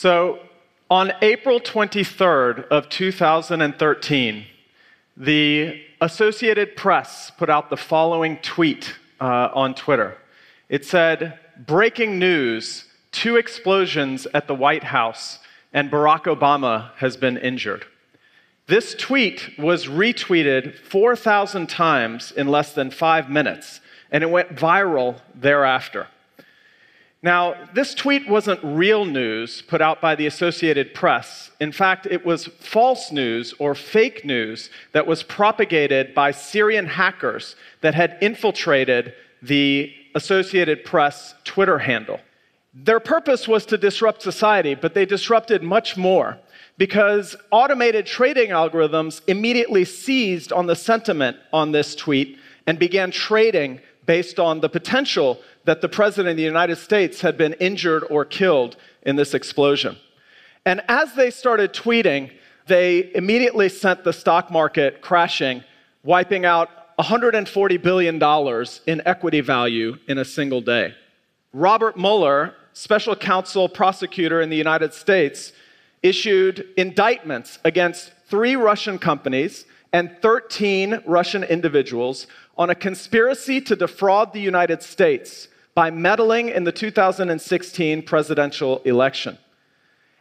So, on April 23rd of 2013, the Associated Press put out the following tweet uh, on Twitter. It said, "Breaking news: two explosions at the White House, and Barack Obama has been injured." This tweet was retweeted 4,000 times in less than five minutes, and it went viral thereafter. Now, this tweet wasn't real news put out by the Associated Press. In fact, it was false news or fake news that was propagated by Syrian hackers that had infiltrated the Associated Press Twitter handle. Their purpose was to disrupt society, but they disrupted much more because automated trading algorithms immediately seized on the sentiment on this tweet and began trading based on the potential that the President of the United States had been injured or killed in this explosion. And as they started tweeting, they immediately sent the stock market crashing, wiping out $140 billion in equity value in a single day. Robert Mueller, special counsel prosecutor in the United States, issued indictments against three Russian companies and 13 Russian individuals on a conspiracy to defraud the United States by meddling in the 2016 presidential election.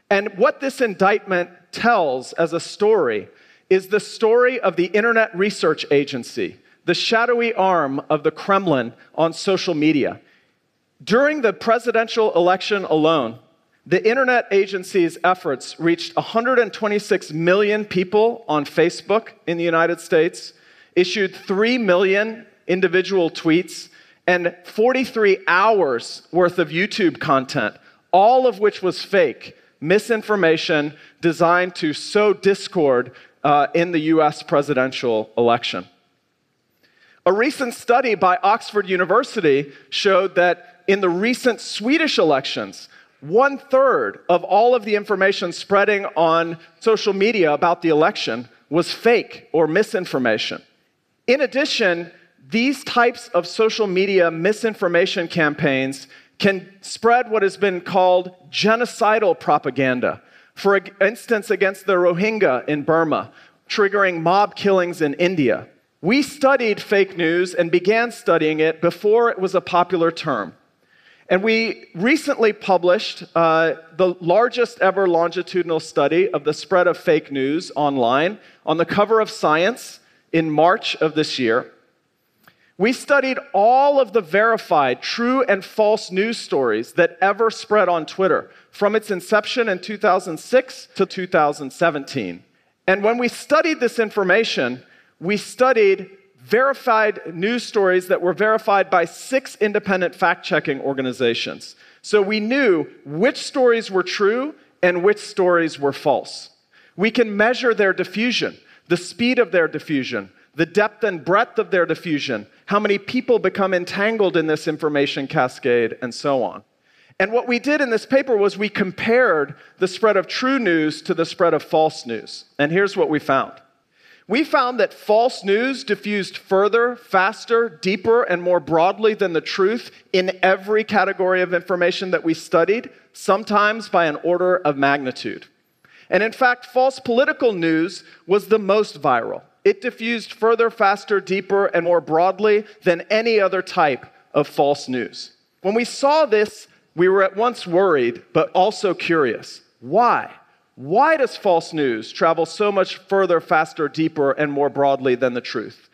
And what this indictment tells as a story is the story of the Internet Research Agency, the shadowy arm of the Kremlin on social media. During the presidential election alone, the Internet Agency's efforts reached 126 million people on Facebook in the United States, issued 3 million individual tweets, and 43 hours worth of YouTube content, all of which was fake, misinformation designed to sow discord uh, in the US presidential election. A recent study by Oxford University showed that in the recent Swedish elections, one third of all of the information spreading on social media about the election was fake or misinformation. In addition, these types of social media misinformation campaigns can spread what has been called genocidal propaganda. For instance, against the Rohingya in Burma, triggering mob killings in India. We studied fake news and began studying it before it was a popular term. And we recently published uh, the largest ever longitudinal study of the spread of fake news online on the cover of Science in March of this year. We studied all of the verified true and false news stories that ever spread on Twitter from its inception in 2006 to 2017. And when we studied this information, we studied verified news stories that were verified by six independent fact checking organizations. So we knew which stories were true and which stories were false. We can measure their diffusion, the speed of their diffusion, the depth and breadth of their diffusion, how many people become entangled in this information cascade, and so on. And what we did in this paper was we compared the spread of true news to the spread of false news. And here's what we found. We found that false news diffused further, faster, deeper, and more broadly than the truth in every category of information that we studied, sometimes by an order of magnitude. And in fact, false political news was the most viral. It diffused further, faster, deeper, and more broadly than any other type of false news. When we saw this, we were at once worried, but also curious. Why? Why does false news travel so much further, faster, deeper, and more broadly than the truth?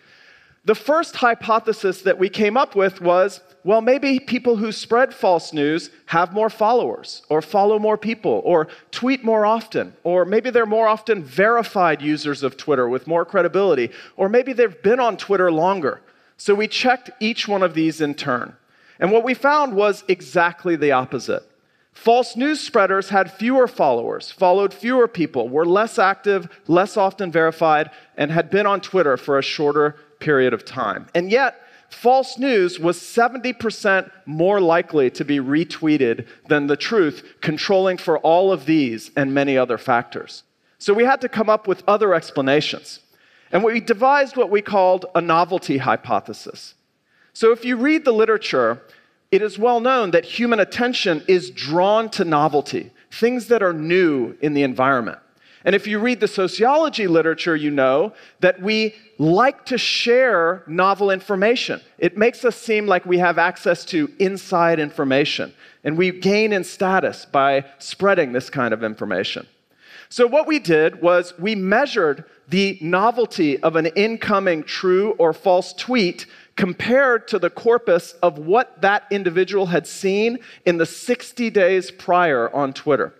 The first hypothesis that we came up with was well, maybe people who spread false news have more followers, or follow more people, or tweet more often, or maybe they're more often verified users of Twitter with more credibility, or maybe they've been on Twitter longer. So we checked each one of these in turn. And what we found was exactly the opposite. False news spreaders had fewer followers, followed fewer people, were less active, less often verified, and had been on Twitter for a shorter period of time. And yet, false news was 70% more likely to be retweeted than the truth, controlling for all of these and many other factors. So we had to come up with other explanations. And we devised what we called a novelty hypothesis. So if you read the literature, it is well known that human attention is drawn to novelty. things that are new in the environment. And if you read the sociology literature, you know that we like to share novel information. It makes us seem like we have access to inside information, and we gain in status by spreading this kind of information. So, what we did was we measured the novelty of an incoming true or false tweet compared to the corpus of what that individual had seen in the 60 days prior on Twitter.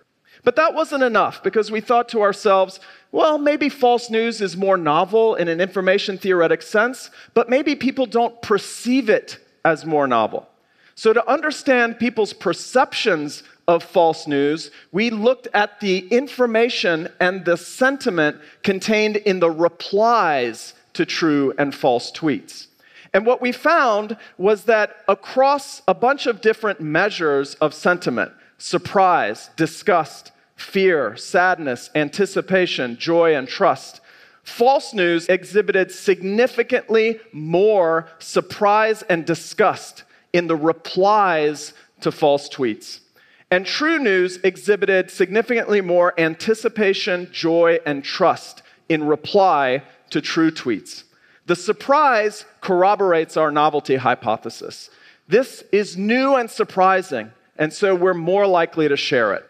But that wasn't enough because we thought to ourselves, well, maybe false news is more novel in an information theoretic sense, but maybe people don't perceive it as more novel. So, to understand people's perceptions of false news, we looked at the information and the sentiment contained in the replies to true and false tweets. And what we found was that across a bunch of different measures of sentiment surprise, disgust, fear, sadness, anticipation, joy, and trust false news exhibited significantly more surprise and disgust in the replies to false tweets. And true news exhibited significantly more anticipation, joy, and trust in reply to true tweets. The surprise corroborates our novelty hypothesis. This is new and surprising, and so we're more likely to share it.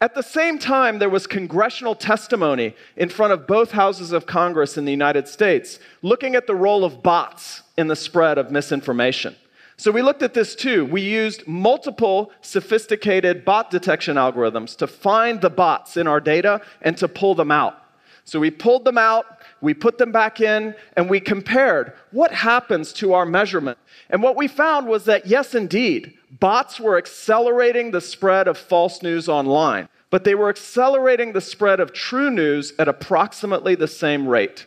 At the same time, there was congressional testimony in front of both houses of Congress in the United States looking at the role of bots in the spread of misinformation. So we looked at this too. We used multiple sophisticated bot detection algorithms to find the bots in our data and to pull them out. So we pulled them out, we put them back in, and we compared what happens to our measurement. And what we found was that, yes, indeed, bots were accelerating the spread of false news online, but they were accelerating the spread of true news at approximately the same rate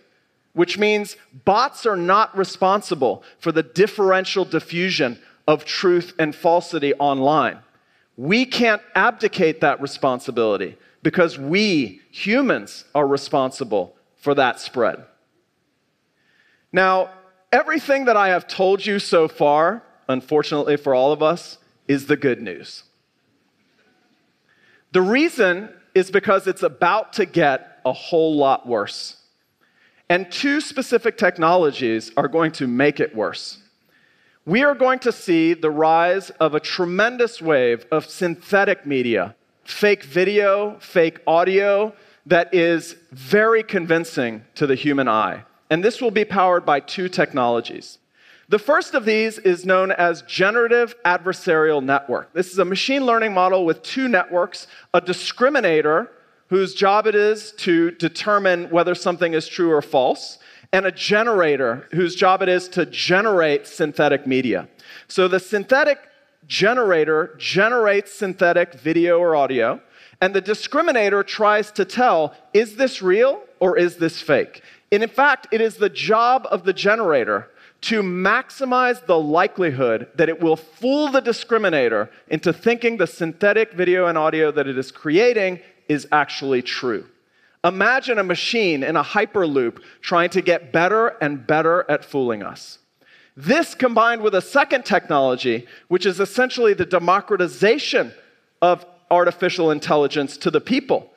which means bots are not responsible for the differential diffusion of truth and falsity online. We can't abdicate that responsibility because we, humans, are responsible for that spread. Now, everything that I have told you so far, unfortunately for all of us, is the good news. The reason is because it's about to get a whole lot worse. And two specific technologies are going to make it worse. We are going to see the rise of a tremendous wave of synthetic media, fake video, fake audio, that is very convincing to the human eye. And this will be powered by two technologies. The first of these is known as generative adversarial network. This is a machine learning model with two networks, a discriminator whose job it is to determine whether something is true or false, and a generator whose job it is to generate synthetic media. So the synthetic generator generates synthetic video or audio, and the discriminator tries to tell is this real or is this fake? And in fact, it is the job of the generator to maximize the likelihood that it will fool the discriminator into thinking the synthetic video and audio that it is creating is actually true. Imagine a machine in a hyperloop trying to get better and better at fooling us. This combined with a second technology, which is essentially the democratization of artificial intelligence to the people.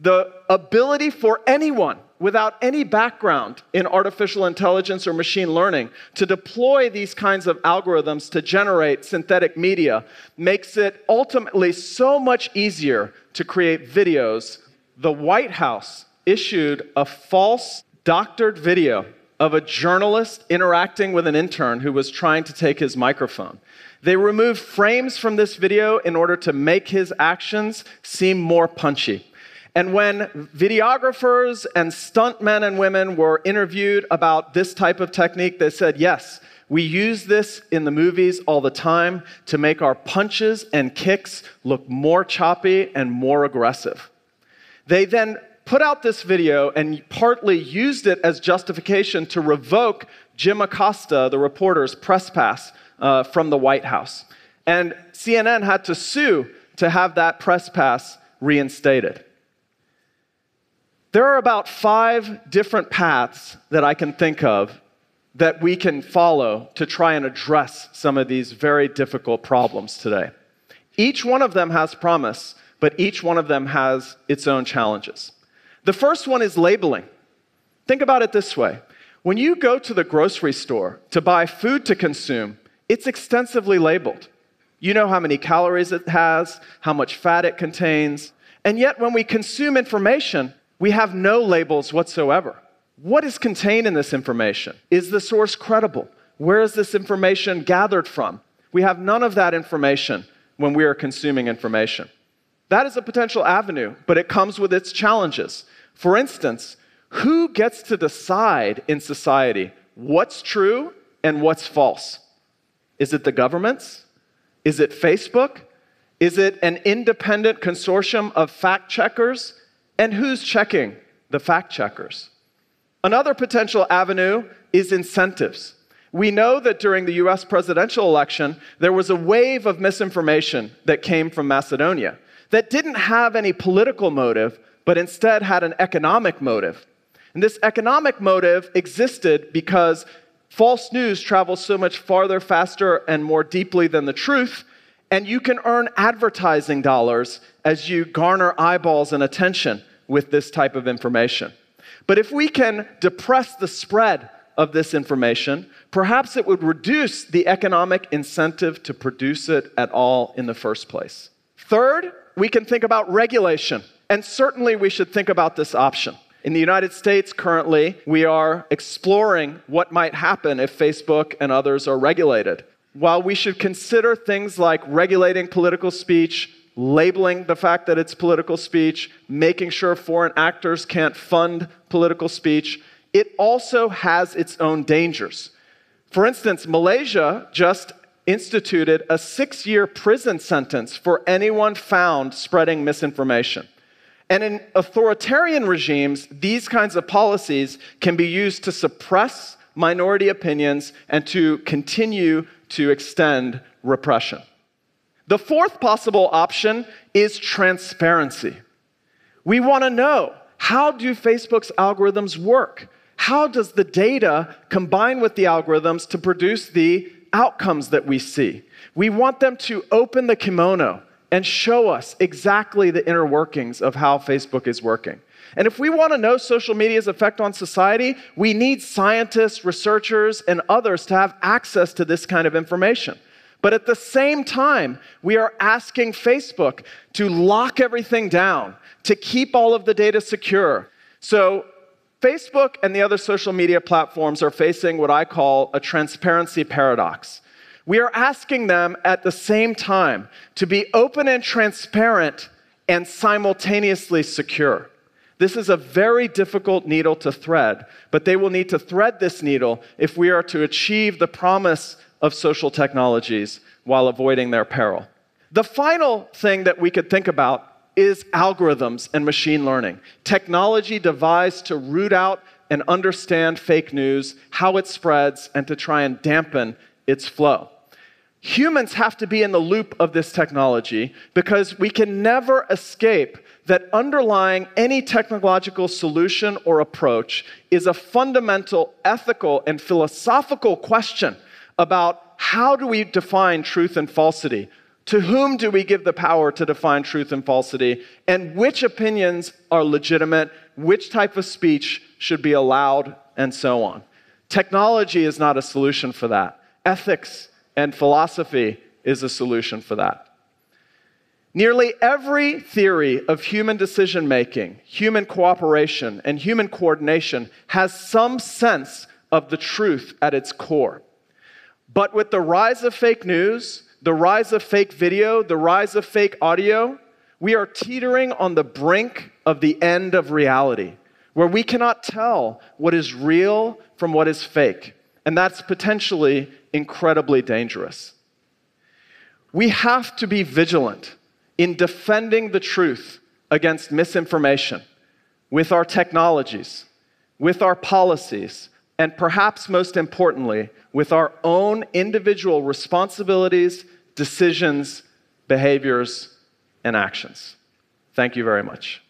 The ability for anyone without any background in artificial intelligence or machine learning to deploy these kinds of algorithms to generate synthetic media makes it ultimately so much easier to create videos. The White House issued a false doctored video of a journalist interacting with an intern who was trying to take his microphone. They removed frames from this video in order to make his actions seem more punchy. And when videographers and stuntmen and women were interviewed about this type of technique, they said, yes, we use this in the movies all the time to make our punches and kicks look more choppy and more aggressive. They then put out this video and partly used it as justification to revoke Jim Acosta, the reporter's press pass uh, from the White House. And CNN had to sue to have that press pass reinstated. There are about five different paths that I can think of that we can follow to try and address some of these very difficult problems today. Each one of them has promise, but each one of them has its own challenges. The first one is labeling. Think about it this way when you go to the grocery store to buy food to consume, it's extensively labeled. You know how many calories it has, how much fat it contains, and yet when we consume information, we have no labels whatsoever. What is contained in this information? Is the source credible? Where is this information gathered from? We have none of that information when we are consuming information. That is a potential avenue, but it comes with its challenges. For instance, who gets to decide in society what's true and what's false? Is it the governments? Is it Facebook? Is it an independent consortium of fact checkers? And who's checking the fact checkers? Another potential avenue is incentives. We know that during the US presidential election, there was a wave of misinformation that came from Macedonia that didn't have any political motive, but instead had an economic motive. And this economic motive existed because false news travels so much farther, faster, and more deeply than the truth. And you can earn advertising dollars as you garner eyeballs and attention with this type of information. But if we can depress the spread of this information, perhaps it would reduce the economic incentive to produce it at all in the first place. Third, we can think about regulation. And certainly we should think about this option. In the United States, currently, we are exploring what might happen if Facebook and others are regulated. While we should consider things like regulating political speech, labeling the fact that it's political speech, making sure foreign actors can't fund political speech, it also has its own dangers. For instance, Malaysia just instituted a six year prison sentence for anyone found spreading misinformation. And in authoritarian regimes, these kinds of policies can be used to suppress minority opinions and to continue to extend repression. The fourth possible option is transparency. We want to know how do Facebook's algorithms work? How does the data combine with the algorithms to produce the outcomes that we see? We want them to open the kimono and show us exactly the inner workings of how Facebook is working. And if we want to know social media's effect on society, we need scientists, researchers, and others to have access to this kind of information. But at the same time, we are asking Facebook to lock everything down, to keep all of the data secure. So, Facebook and the other social media platforms are facing what I call a transparency paradox. We are asking them at the same time to be open and transparent and simultaneously secure. This is a very difficult needle to thread, but they will need to thread this needle if we are to achieve the promise of social technologies while avoiding their peril. The final thing that we could think about is algorithms and machine learning. Technology devised to root out and understand fake news, how it spreads, and to try and dampen its flow. Humans have to be in the loop of this technology because we can never escape that underlying any technological solution or approach is a fundamental ethical and philosophical question about how do we define truth and falsity? To whom do we give the power to define truth and falsity? And which opinions are legitimate? Which type of speech should be allowed? And so on. Technology is not a solution for that. Ethics and philosophy is a solution for that. Nearly every theory of human decision making, human cooperation, and human coordination has some sense of the truth at its core. But with the rise of fake news, the rise of fake video, the rise of fake audio, we are teetering on the brink of the end of reality, where we cannot tell what is real from what is fake. And that's potentially incredibly dangerous. We have to be vigilant in defending the truth against misinformation with our technologies, with our policies, and perhaps most importantly, with our own individual responsibilities, decisions, behaviors, and actions. Thank you very much.